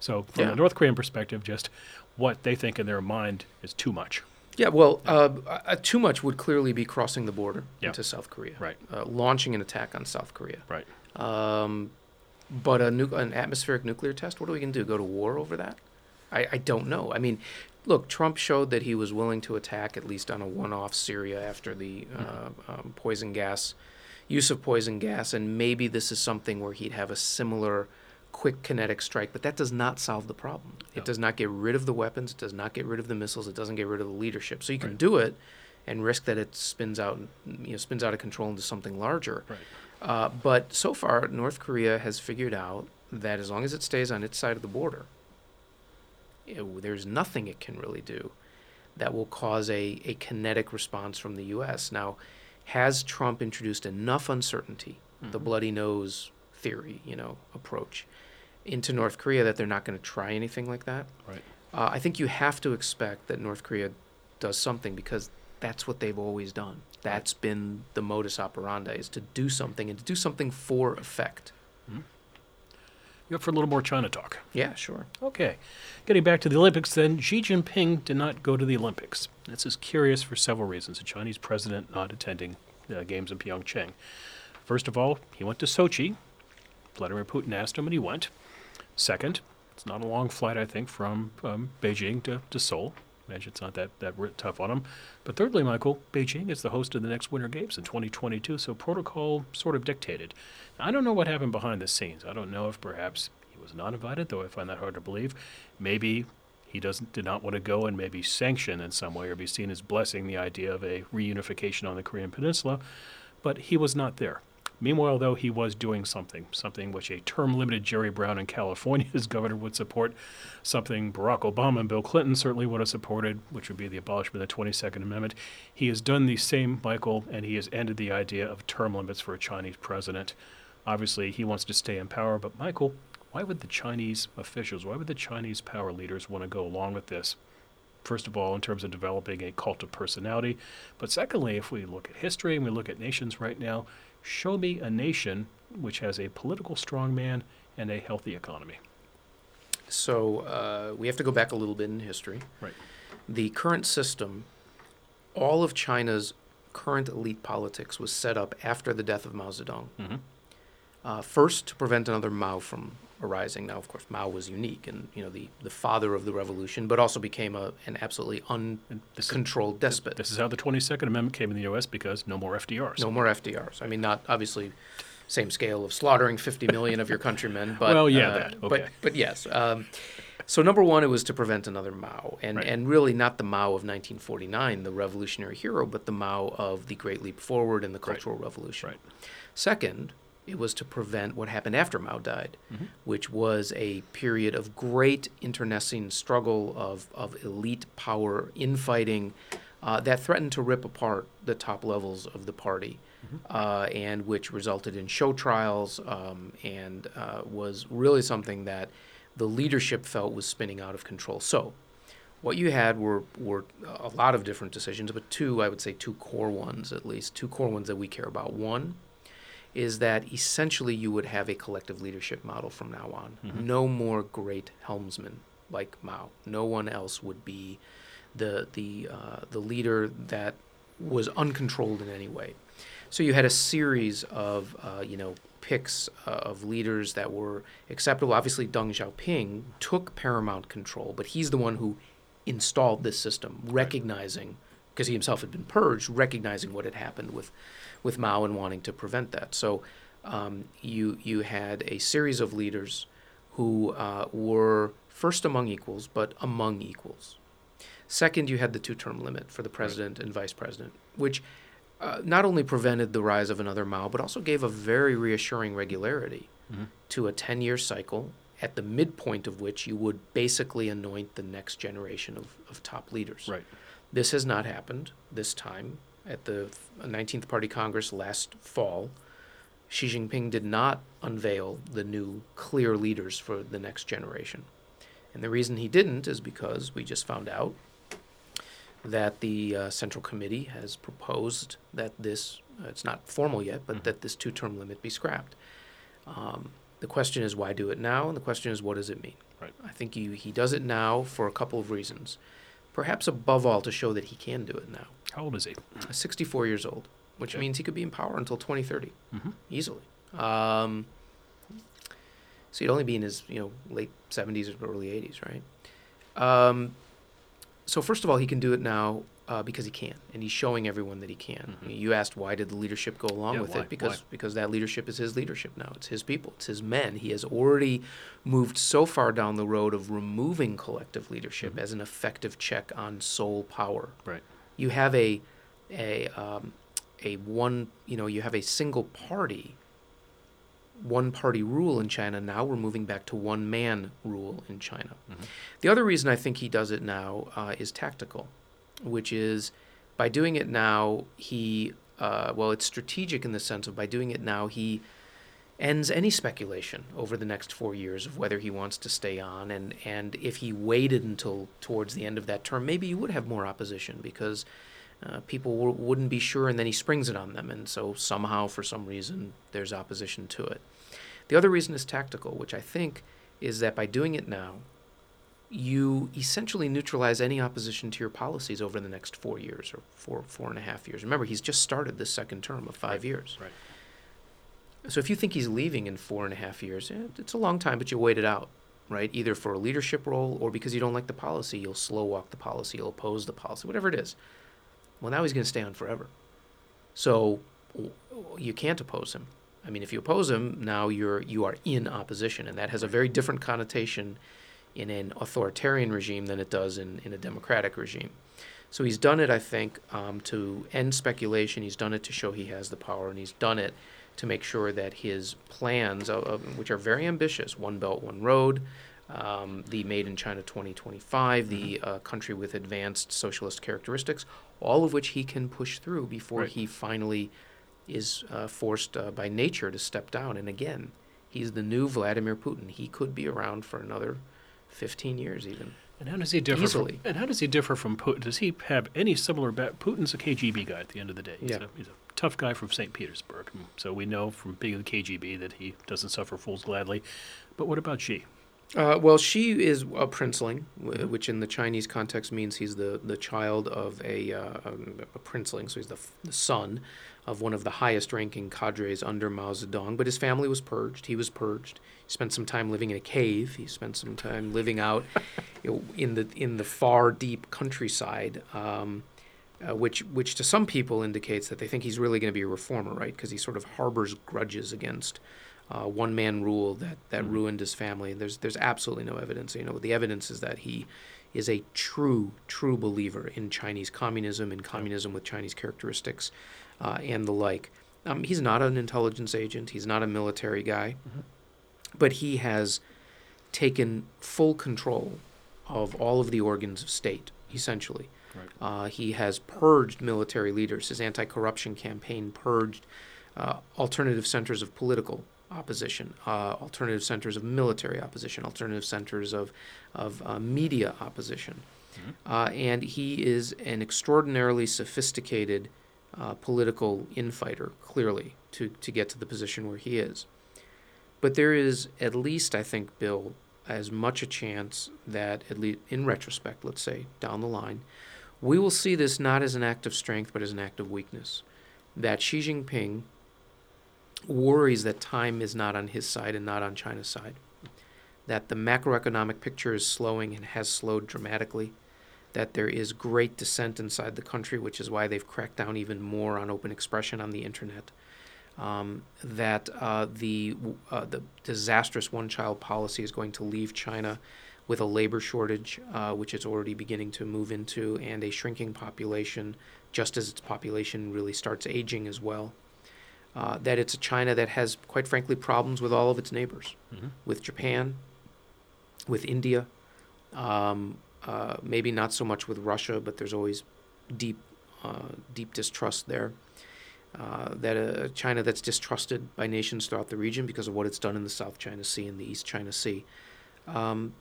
So from Yeah. the North Korean perspective, just what they think in their mind is too much. Yeah, well, uh, uh, too much would clearly be crossing the border Yeah. into South Korea, Right. uh, launching an attack on South Korea. Right. Um, but a nu- an atmospheric nuclear test, what are we going to do? Go to war over that? I, I don't know. I mean, look, Trump showed that he was willing to attack at least on a one-off Syria after the uh, um, poison gas, use of poison gas, and maybe this is something where he'd have a similar quick kinetic strike, but that does not solve the problem. No. It does not get rid of the weapons, it does not get rid of the missiles, it doesn't get rid of the leadership. So you can Right. do it and risk that it spins out, you know, spins out of control into something larger. Right. Uh, but so far, North Korea has figured out that as long as it stays on its side of the border, it- there's nothing it can really do that will cause a, a kinetic response from the U.S. Now, has Trump introduced enough uncertainty, the Mhm. bloody nose theory, you know, approach, into North Korea that they're not going to try anything like that? Right. Uh, I think you have to expect that North Korea does something because that's what they've always done. That's been the modus operandi is to do something and to do something for effect. You up for a little more China talk? Yeah, sure. Okay. Getting back to the Olympics, then, Xi Jinping did not go to the Olympics. This is curious for several reasons. The Chinese president not attending the games in Pyeongchang. First of all, he went to Sochi. Vladimir Putin asked him, and he went. Second, it's not a long flight, I think, from um, Beijing to, to Seoul. Imagine it's not that, that tough on him. But thirdly, Michael, Beijing is the host of the next Winter Games in 2022, so protocol sort of dictated. I don't know what happened behind the scenes. I don't know if perhaps he was not invited, though I find that hard to believe. Maybe he doesn't did not want to go and maybe sanction in some way or be seen as blessing the idea of a reunification on the Korean Peninsula, but he was not there. Meanwhile, though, he was doing something, something which a term limited Jerry Brown in California as governor would support, something Barack Obama and Bill Clinton certainly would have supported, which would be the abolishment of the 22nd Amendment. He has done the same, Michael, and he has ended the idea of term limits for a Chinese president. Obviously, he wants to stay in power, but Michael, why would the Chinese officials, why would the Chinese power leaders want to go along with this? First of all, in terms of developing a cult of personality. But secondly, if we look at history and we look at nations right now, show me a nation which has a political strongman and a healthy economy. So uh, we have to go back a little bit in history. Right. The current system, all of China's current elite politics was set up after the death of Mao Zedong. Mm-hmm. Uh, first, to prevent another Mao from arising. Now, of course, Mao was unique and you know the, the father of the revolution, but also became a, an absolutely uncontrolled despot. this is how the 22nd Amendment came in the U.S. because no more FDRs. No more FDRs. I mean, not obviously same scale of slaughtering 50 million of your countrymen, but Well, yeah, uh, that, okay. but yes. Um, so number one, it was to prevent another Mao, and Right. and really not the Mao of 1949, the revolutionary hero, but the Mao of the Great Leap Forward and the Right. Cultural Revolution. Right. Second, it was to prevent what happened after Mao died, Mhm. which was a period of great internecine struggle of, of elite power infighting uh, that threatened to rip apart the top levels of the party, uh, and which resulted in show trials um, and uh, was really something that the leadership felt was spinning out of control. So, what you had were were a lot of different decisions, but two, I would say, two core ones at least, two core ones that we care about. One is that essentially you would have a collective leadership model from now on. Mhm. No more great helmsmen like Mao. No one else would be the the uh, the leader that was uncontrolled in any way. So you had a series of uh, you know picks uh, of leaders that were acceptable. Obviously, Deng Xiaoping took paramount control, but he's the one who installed this system, recognizing because he himself had been purged, recognizing what had happened with with Mao and wanting to prevent that. So um, you you had a series of leaders who uh, were first among equals, but among equals. Second, you had the two-term limit for the president and vice president, which uh, not only prevented the rise of another Mao, but also gave a very reassuring regularity Mhm. to a 10-year cycle, at the midpoint of which you would basically anoint the next generation of, of top leaders. Right. This has not happened this time. At the 19th Party Congress last fall, Xi Jinping did not unveil the new clear leaders for the next generation. And the reason he didn't is because we just found out that the uh, Central Committee has proposed that this, uh, it's not formal yet, but Mhm. that this two term limit be scrapped. Um, the question is, why do it now? And the question is, what does it mean? Right. I think you, he does it now for a couple of reasons. Perhaps above all, to show that he can do it now. How old is he? 64 years old, which Okay. means he could be in power until 2030 Mm-hmm. easily. Um, so he'd only be in his you know late 70s or early 80s, right? Um, so first of all, he can do it now uh, because he can, and he's showing everyone that he can. Mhm. You asked why did the leadership go along Yeah, with why? it? Because Why? because that leadership is his leadership now. It's his people. It's his men. He has already moved so far down the road of removing collective leadership Mhm. as an effective check on sole power Right. you have a a um, a one you know you have a single party one party rule in China now we're moving back to one man rule in China Mhm. the other reason I think he does it now uh, is tactical which is by doing it now he uh, well it's strategic in the sense of by doing it now he ends any speculation over the next four years of whether he wants to stay on. And and if he waited until towards the end of that term maybe he would have more opposition because uh, people w- wouldn't be sure and then he springs it on them. And so somehow for some reason there's opposition to it. The other reason is tactical which i think is that by doing it now you essentially neutralize any opposition to your policies over the next four years or four four and a half years remember he's just started this second term of five Right, years right. so if you think he's leaving in four and a half years, eh, it's a long time, but you wait it out, right? Either for a leadership role or because you don't like the policy, you'll slow walk the policy, you'll oppose the policy, whatever it is. Well, now he's going to stay on forever. So you can't oppose him. I mean, if you oppose him, now you're you are in opposition, and that has a very different connotation in an authoritarian regime than it does in, in a democratic regime. So he's done it, I think, um, to end speculation. He's done it to show he has the power, and he's done it to make sure that his plans, uh, uh, which are very ambitious, One Belt, One Road, um, the Made in China 2025, the uh, country with advanced socialist characteristics, all of which he can push through before Right. he finally is uh, forced uh, by nature to step down. And again, he's the new Vladimir Putin. He could be around for another 15 years, even. And how does he differ Easily. from? And how does he differ from Putin? Does he have any similar? Ba- Putin's a KGB guy at the end of the day. He's, Yeah. a, he's a tough guy from St. Petersburg. So we know from being in the KGB that he doesn't suffer fools gladly. But what about Xi? Uh, well, Xi is a princeling, which in the Chinese context means he's the, the child of a, uh, um, a princeling, so he's the, f- the son of one of the highest ranking cadres under Mao Zedong. But his family was purged. He was purged. He spent some time living in a cave. He spent some time living out in the in the far deep countryside. Um, uh, which, which to some people indicates that they think he's really going to be a reformer, right? Because he sort of harbors grudges against uh, one man rule that, that Mhm. ruined his family. There's there's absolutely no evidence. You know, the evidence is that he is a true true believer in Chinese communism, in communism with Chinese characteristics, uh, and the like. Um, he's not an intelligence agent. He's not a military guy, Mhm. but he has taken full control of all of the organs of state, essentially. Right. Uh, he has purged military leaders. His anti-corruption campaign purged uh, alternative centers of political opposition, uh, alternative centers of military opposition, alternative centers of of uh, media opposition, Mhm. uh, and he is an extraordinarily sophisticated uh, political infighter, clearly, to, to get to the position where he is. But there is at least, I think, Bill, as much a chance that, at least in retrospect, let's say, down the line, we will see this not as an act of strength, but as an act of weakness. That Xi Jinping worries that time is not on his side and not on China's side. That the macroeconomic picture is slowing and has slowed dramatically. That there is great dissent inside the country, which is why they've cracked down even more on open expression on the internet. Um, that uh, the uh, the disastrous one-child policy is going to leave China with a labor shortage, uh, which it's already beginning to move into, and a shrinking population, just as its population really starts aging as well uh, that it's a China that has, quite frankly, problems with all of its neighbors, Mhm. with Japan, with India, um, uh, maybe not so much with Russia, but there's always deep, uh, deep distrust there. Uh, that uh, China that's distrusted by nations throughout the region because of what it's done in the South China Sea and the East China Sea. Um,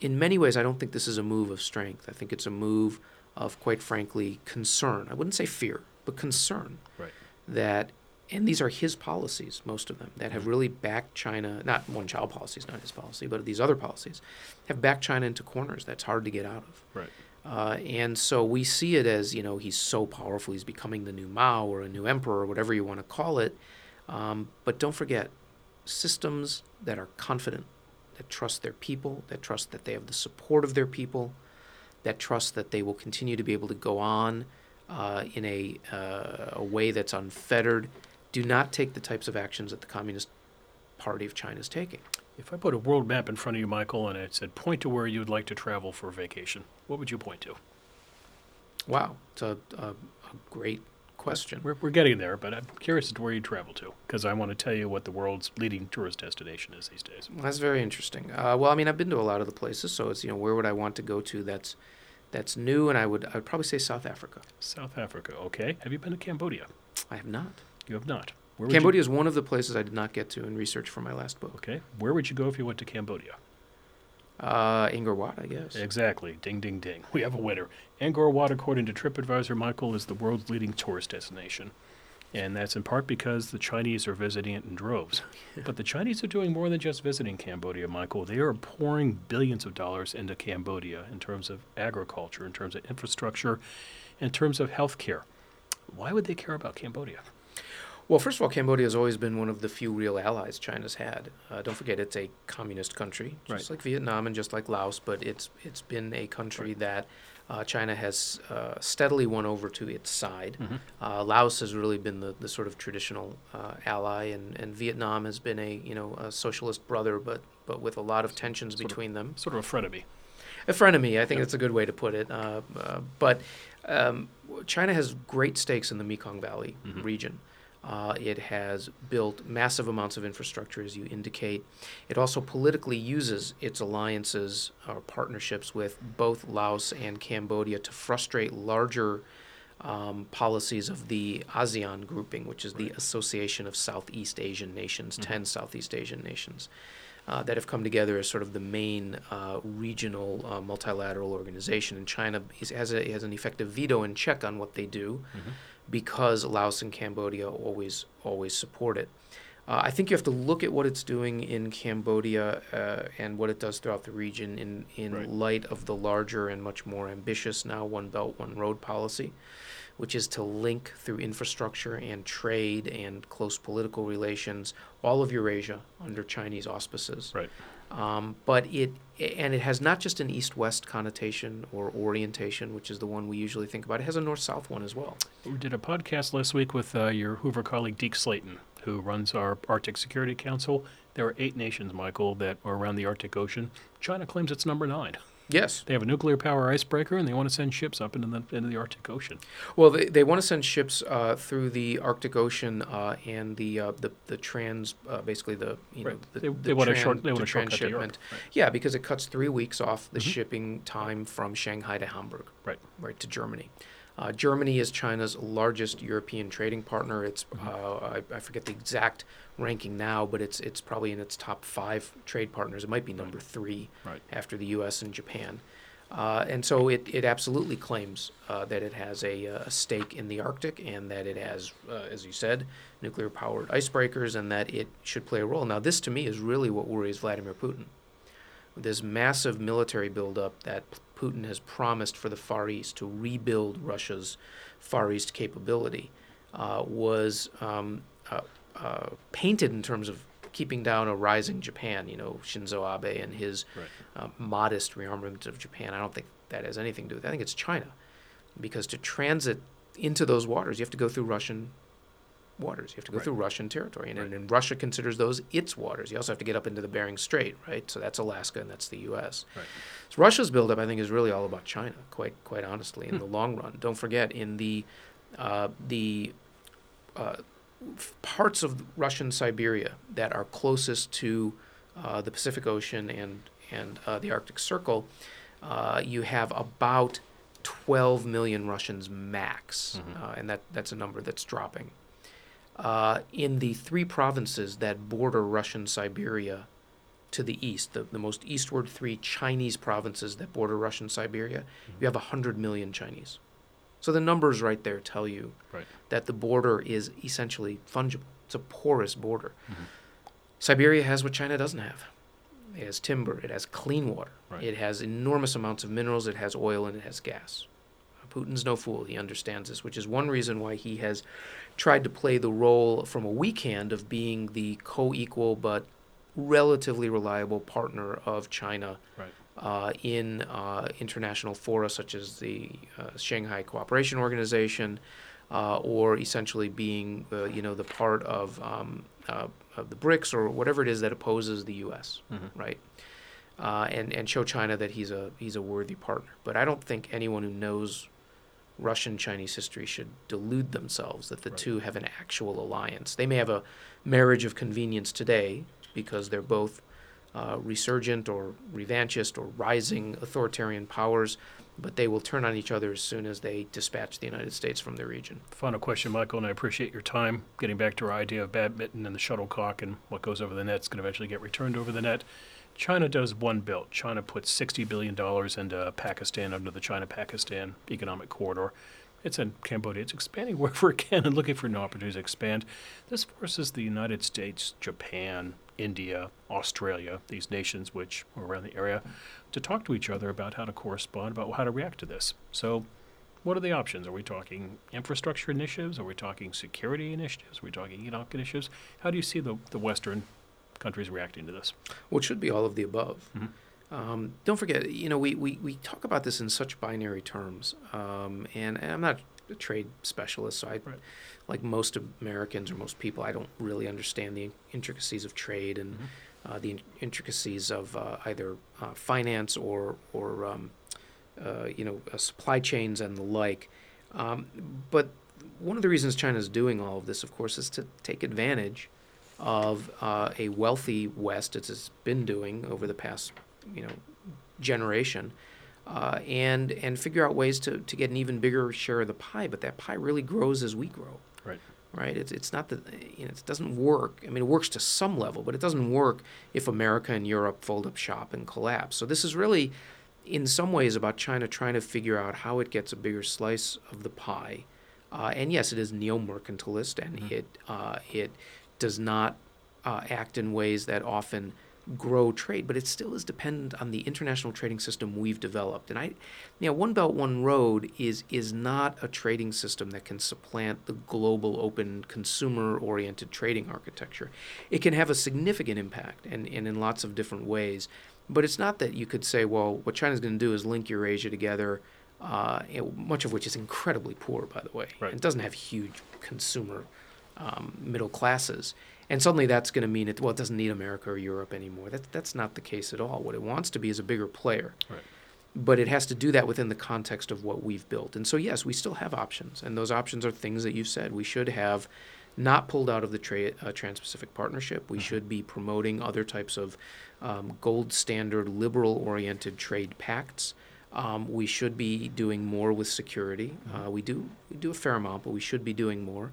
in many ways, I don't think this is a move of strength. I think it's a move of, quite frankly, concern. I wouldn't say fear, but concern Right. that and these are his policies, most of them, that have really backed China, not one child policy is not his policy, but these other policies have backed China into corners that's hard to get out of. Right. Uh, and so we see it as, you know, he's so powerful, he's becoming the new Mao or a new emperor or whatever you want to call it. Um, but don't forget, systems that are confident, that trust their people, that trust that they have the support of their people, that trust that they will continue to be able to go on uh, in a, uh, a way that's unfettered, do not take the types of actions that the Communist Party of China is taking. If I put a world map in front of you, Michael, and it said point to where you'd like to travel for vacation, what would you point to? Wow, it's a, a, a great question. We're, we're getting there, but I'm curious as to where you travel to because I want to tell you what the world's leading tourist destination is these days. That's very interesting. Uh, well, I mean, I've been to a lot of the places, so it's you know where would I want to go to that's that's new, and I would I would probably say South Africa. South Africa, okay. Have you been to Cambodia? I have not. You have not. Where would Cambodia is one of the places I did not get to in research for my last book. okay. Where would you go if you went to Cambodia? Uh, Angkor Wat, I guess. Exactly. Ding, ding, ding. We have a winner. Angkor Wat, according to TripAdvisor, Michael, is the world's leading tourist destination. And that's in part because the Chinese are visiting it in droves. But the Chinese are doing more than just visiting Cambodia, Michael. They are pouring billions of dollars into Cambodia in terms of agriculture, in terms of infrastructure, in terms of health care. Why would they care about Cambodia? Well, first of all, Cambodia has always been one of the few real allies China's had. Uh, don't forget, it's a communist country, just Right. like Vietnam and just like Laos. But it's it's been a country that uh, China has uh, steadily won over to its side. Mhm. Uh, Laos has really been the, the sort of traditional uh, ally, and, and Vietnam has been a you know a socialist brother, but but with a lot of tensions Sort of- between them. Sort of a frenemy. A frenemy, I think Yeah. that's a good way to put it. Uh, uh, but um, China has great stakes in the Mekong Valley Mhm. region. Uh, it has built massive amounts of infrastructure, as you indicate. It also politically uses its alliances or partnerships with both Laos and Cambodia to frustrate larger um, policies of the ASEAN grouping, which is the Association of Southeast Asian Nations, Mhm. 10 Southeast Asian nations uh, that have come together as sort of the main uh, regional uh, multilateral organization. And China is, has, a, has an effective veto and check on what they do Mhm. Because Laos and Cambodia always always support it. Uh, I think you have to look at what it's doing in Cambodia uh, and what it does throughout the region in, in Right. light of the larger and much more ambitious now One Belt, One Road policy, which is to link through infrastructure and trade and close political relations all of Eurasia under Chinese auspices. Right. Um, but it and it has not just an east-west connotation or orientation, which is the one we usually think about. It has a north-south one as well. We did a podcast last week with uh, your Hoover colleague Deke Slayton, who runs our Arctic Security Council. There are eight nations, Michael, that are around the Arctic Ocean. China claims it's number nine. Yes. They have a nuclear power icebreaker, and they want to send ships up into the into the Arctic Ocean. Well, they, they want to send ships uh, through the Arctic Ocean uh, and the, uh, the the trans, uh, basically the you know Right. the, They- the they want a short- they want the a transshipment. Right. Yeah, because it cuts three weeks off the Mhm. shipping time from Shanghai to Hamburg. Right. Right to Germany. Uh, Germany is China's largest European trading partner. It's Mhm. uh, I, I forget the exact ranking now, but it's it's probably in its top five trade partners. It might be number three Right. after the U.S. and Japan. Uh, and so it, it absolutely claims uh, that it has a, a stake in the Arctic and that it has, uh, as you said, nuclear powered icebreakers and that it should play a role. Now, this to me is really what worries Vladimir Putin. This massive military buildup that Putin has promised for the Far East to rebuild Russia's Far East capability uh, was um, uh, uh, painted in terms of keeping down a rising Japan. You know, Shinzo Abe and his Right. uh, modest rearmament of Japan. I don't think that has anything to do with. it. I think it's China, because to transit into those waters, you have to go through Russian waters. You have to go Right. through Russian territory, and, Right. and Russia considers those its waters. You also have to get up into the Bering Strait, right? So that's Alaska and that's the U.S. Right. So Russia's buildup, I think, is really all about China. Quite quite honestly, in Hmm. the long run. Don't forget, in the uh, the uh, parts of Russian Siberia that are closest to uh, the Pacific Ocean and and uh, the Arctic Circle, uh, you have about 12 million Russians max, Mhm. uh, and that that's a number that's dropping. Uh, in the three provinces that border Russian Siberia to the east, the, the most eastward three Chinese provinces that border Russian Siberia, you have 100 million Chinese. So the numbers right there tell you Right. that the border is essentially fungible. It's a porous border. Mhm. Siberia has what China doesn't have. It has timber, it has clean water, Right. it has enormous amounts of minerals, it has oil, and it has gas. Putin's no fool. He understands this, which is one reason why he has tried to play the role from a weak hand of being the co equal but relatively reliable partner of China Right. uh, in uh, international fora such as the uh, Shanghai Cooperation Organization, uh, or essentially being, you know, the part of, um, uh, of the BRICS or whatever it is that opposes the U.S. Mhm. Right, uh, and and show China that he's a he's a worthy partner. But I don't think anyone who knows Russian Chinese history should delude themselves that the Right. two have an actual alliance. They may have a marriage of convenience today because they're both uh, resurgent or revanchist or rising authoritarian powers, but they will turn on each other as soon as they dispatch the United States from the region. Final question, Michael, and I appreciate your time getting back to our idea of badminton and the shuttlecock and what goes over the net is going to eventually get returned over the net. China does one belt. China puts $60 billion into Pakistan under the China Pakistan economic corridor. It's in Cambodia. It's expanding wherever it can and looking for new opportunities to expand. This forces the United States, Japan, India, Australia, these nations which are around the area, to talk to each other about how to correspond, about how to react to this. So, what are the options? Are we talking infrastructure initiatives? Are we talking security initiatives? Are we talking economic initiatives? How do you see the, the Western countries reacting to this? Well, it should be all of the above. Mhm. Um, don't forget, you know, we, we, we talk about this in such binary terms, um, and, and I'm not a trade specialist, so I, Right. like most Americans or most people, I don't really understand the intricacies of trade and Mhm. uh, the in- intricacies of uh, either uh, finance or or um, uh, you know uh, supply chains and the like. Um, but one of the reasons China is doing all of this, of course, is to take advantage of uh, a wealthy West, as it's been doing over the past you know generation, uh, and and figure out ways to, to get an even bigger share of the pie. But that pie really grows as we grow Right. right? It's it's not that you know it doesn't work. I mean, it works to some level, but it doesn't work if America and Europe fold up shop and collapse. So this is really, in some ways, about China trying to figure out how it gets a bigger slice of the pie. Uh, and yes, it is neo-mercantilist, and Mhm. it uh, it does not uh, act in ways that often grow trade, but it still is dependent on the international trading system we've developed. And I, you know, One Belt One Road is is not a trading system that can supplant the global, open, consumer-oriented trading architecture. It can have a significant impact, and, and in lots of different ways. But it's not that you could say, well, what China's going to do is link Eurasia together, uh, much of which is incredibly poor, by the way. Right. It doesn't have huge consumer um, middle classes. And suddenly that's going to mean it, well, it doesn't need America or Europe anymore. That, that's not the case at all. What it wants to be is a bigger player. Right. But it has to do that within the context of what we've built. And so, yes, we still have options. And those options are things that you've said. We should have not pulled out of the tra- uh, Trans Pacific Partnership. We Mhm. should be promoting other types of um, gold standard, liberal oriented trade pacts. Um, we should be doing more with security. Uh, we do we do a fair amount, but we should be doing more.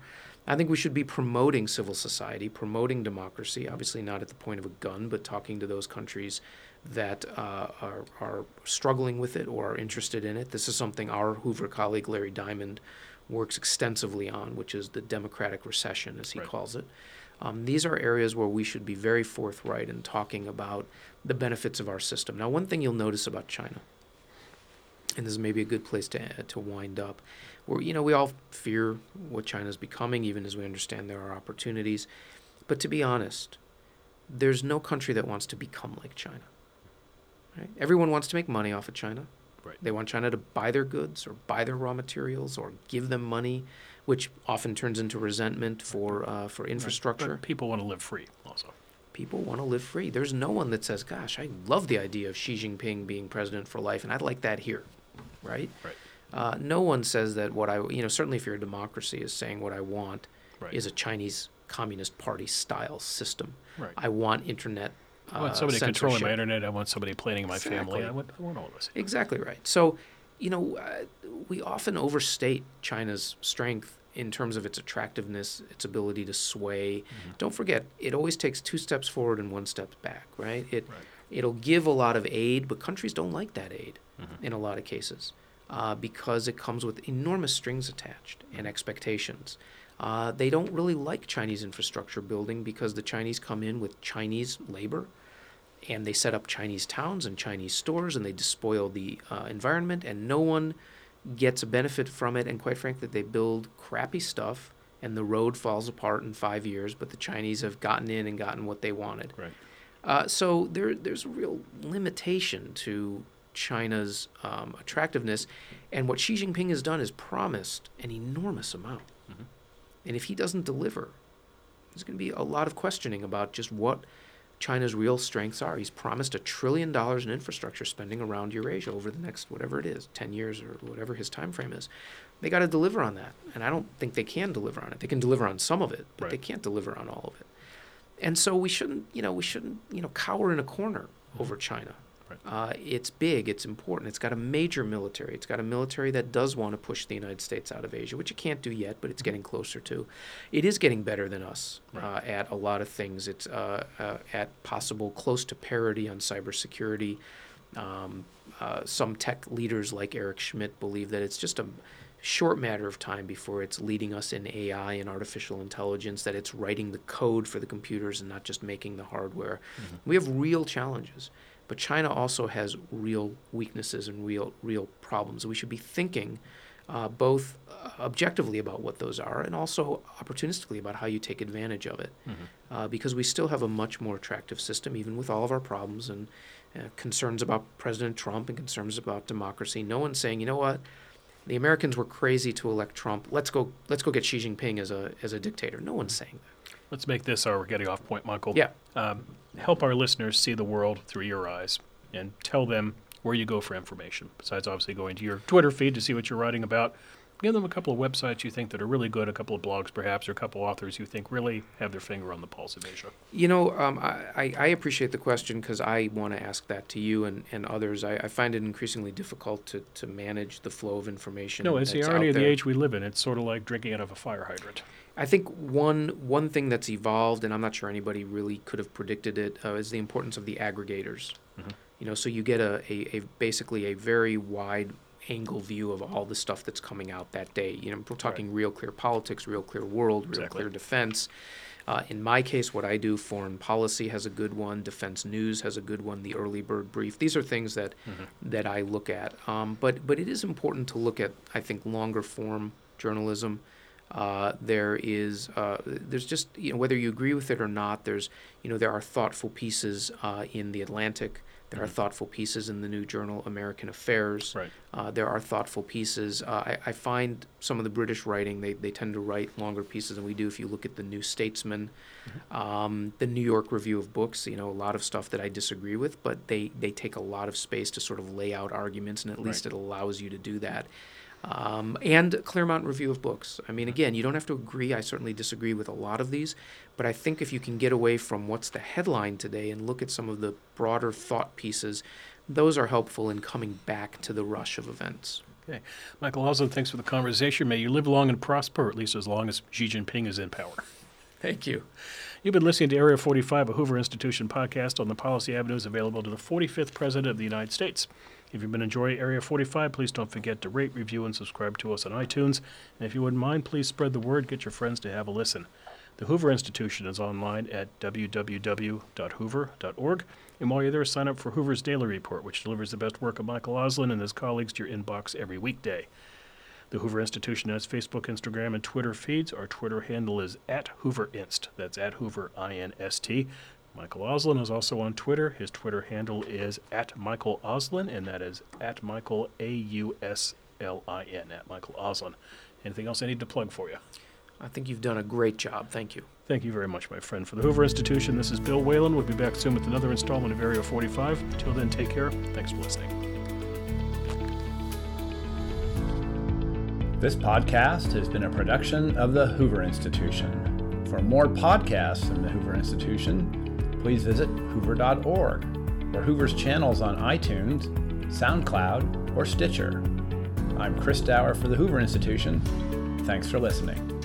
I think we should be promoting civil society, promoting democracy, obviously not at the point of a gun, but talking to those countries that uh, are, are struggling with it or are interested in it. This is something our Hoover colleague Larry Diamond works extensively on, which is the democratic recession, as he Right. calls it. Um, these are areas where we should be very forthright in talking about the benefits of our system. Now, one thing you'll notice about China, and this is maybe a good place to to wind up, where you know we all fear what China's becoming, even as we understand there are opportunities. But to be honest, there's no country that wants to become like China. Right? Everyone wants to make money off of China. Right. They want China to buy their goods or buy their raw materials or give them money, which often turns into resentment for uh, for infrastructure. But people want to live free also. People want to live free. There's no one that says, "Gosh, I love the idea of Xi Jinping being president for life, and I'd like that here," right? Right. Uh, no one says that what I, you know, certainly if you're a democracy, is saying what I want Right. is a Chinese Communist Party style system. right. I want internet. Uh, I want somebody controlling my internet. I want somebody planning my family. I want, I want all of this. Exactly right. So, you know, uh, we often overstate China's strength in terms of its attractiveness, its ability to sway. Mm-hmm. Don't forget, it always takes two steps forward and one step back, right? It Right. it'll give a lot of aid, but countries don't like that aid Mhm. in a lot of cases uh, because it comes with enormous strings attached and expectations. Uh, they don't really like Chinese infrastructure building because the Chinese come in with Chinese labor and they set up Chinese towns and Chinese stores and they despoil the uh, environment and no one gets a benefit from it. And quite frankly, they build crappy stuff and the road falls apart in five years, but the Chinese have gotten in and gotten what they wanted. Right. Uh, so there, there's a real limitation to China's um, attractiveness, and what Xi Jinping has done is promised an enormous amount. Mhm. And if he doesn't deliver, there's going to be a lot of questioning about just what China's real strengths are. He's promised a trillion dollars in infrastructure spending around Eurasia over the next whatever it is, 10 years or whatever his time frame is. They got to deliver on that, and I don't think they can deliver on it. They can deliver on some of it, but they can't deliver on all of it. And so we shouldn't, you know, we shouldn't, you know, cower in a corner over China. Right. Uh, it's big, it's important. It's got a major military. It's got a military that does want to push the United States out of Asia, which it can't do yet, but it's getting closer to. It is getting better than us uh, at a lot of things. It's uh, uh, at possible close to parity on cybersecurity. Um, uh, some tech leaders like Eric Schmidt believe that it's just a short matter of time before it's leading us in AI and artificial intelligence, that it's writing the code for the computers and not just making the hardware. We have real challenges, but China also has real weaknesses and real real problems. We should be thinking uh, both uh, objectively about what those are and also opportunistically about how you take advantage of it, Mhm. uh, because we still have a much more attractive system, even with all of our problems and uh, concerns about President Trump and concerns about democracy. No one's saying, you know what, the Americans were crazy to elect Trump. Let's go. Let's go get Xi Jinping as a as a dictator. No one's saying that. Let's make this our getting off point, Michael. Yeah. Um, help our listeners see the world through your eyes and tell them where you go for information. Besides, obviously, going to your Twitter feed to see what you're writing about. Give them a couple of websites you think that are really good, a couple of blogs perhaps, or a couple of authors you think really have their finger on the pulse of Asia. You know, um, I, I- appreciate the question because I want to ask that to you and, and others. I, I find it increasingly difficult to, to manage the flow of information. No, it's the irony of the age we live in. It's sort of like drinking out of a fire hydrant. I think one one thing that's evolved, and I'm not sure anybody really could have predicted it, uh, is the importance of the aggregators. Mhm. You know, so you get a, a, a basically a very wide angle view of all the stuff that's coming out that day. You know, we're talking real clear politics, real clear world, real Exactly. clear defense. Uh, in my case, what I do, foreign policy has a good one, defense news has a good one, the early bird brief. These are things that Mhm. that I look at. Um, but but it is important to look at, I think, longer form journalism. Uh, there is uh, there's just you know whether you agree with it or not. There's you know there are thoughtful pieces uh, in the Atlantic. There are Mhm. thoughtful pieces in the new journal American Affairs. Right. Uh, there are thoughtful pieces. Uh, I, I find some of the British writing, they, they tend to write longer pieces than we do. If you look at the New Statesman, um, the New York Review of Books, you know, a lot of stuff that I disagree with, but they, they take a lot of space to sort of lay out arguments, and at least it allows you to do that. Um, and Claremont Review of Books. I mean, again, you don't have to agree. I certainly disagree with a lot of these, but I think if you can get away from what's the headline today and look at some of the broader thought pieces, those are helpful in coming back to the rush of events. Okay. Michael Auslin, thanks for the conversation. May you live long and prosper, at least as long as Xi Jinping is in power. Thank you. You've been listening to Area 45, a Hoover Institution podcast on the policy avenues available to the 45th President of the United States. If you've been enjoying Area 45, please don't forget to rate, review, and subscribe to us on iTunes. And if you wouldn't mind, please spread the word, get your friends to have a listen. The Hoover Institution is online at www.hoover.org. And while you're there, sign up for Hoover's Daily Report, which delivers the best work of Michael Auslin and his colleagues to your inbox every weekday. The Hoover Institution has Facebook, Instagram, and Twitter feeds. Our Twitter handle is at HooverInst. That's at Hoover I N S T. Michael Auslin is also on Twitter. His Twitter handle is at Michael Auslin, and that is at Michael A U S L I N, at Michael Auslin. Anything else I need to plug for you? I think you've done a great job. Thank you. Thank you very much, my friend. For the Hoover Institution, this is Bill Whalen. We'll be back soon with another installment of Area 45. Until then, take care. Thanks for listening. This podcast has been a production of the Hoover Institution. For more podcasts from the Hoover Institution, please visit hoover.org or Hoover's channels on iTunes, SoundCloud, or Stitcher. I'm Chris Dower for the Hoover Institution. Thanks for listening.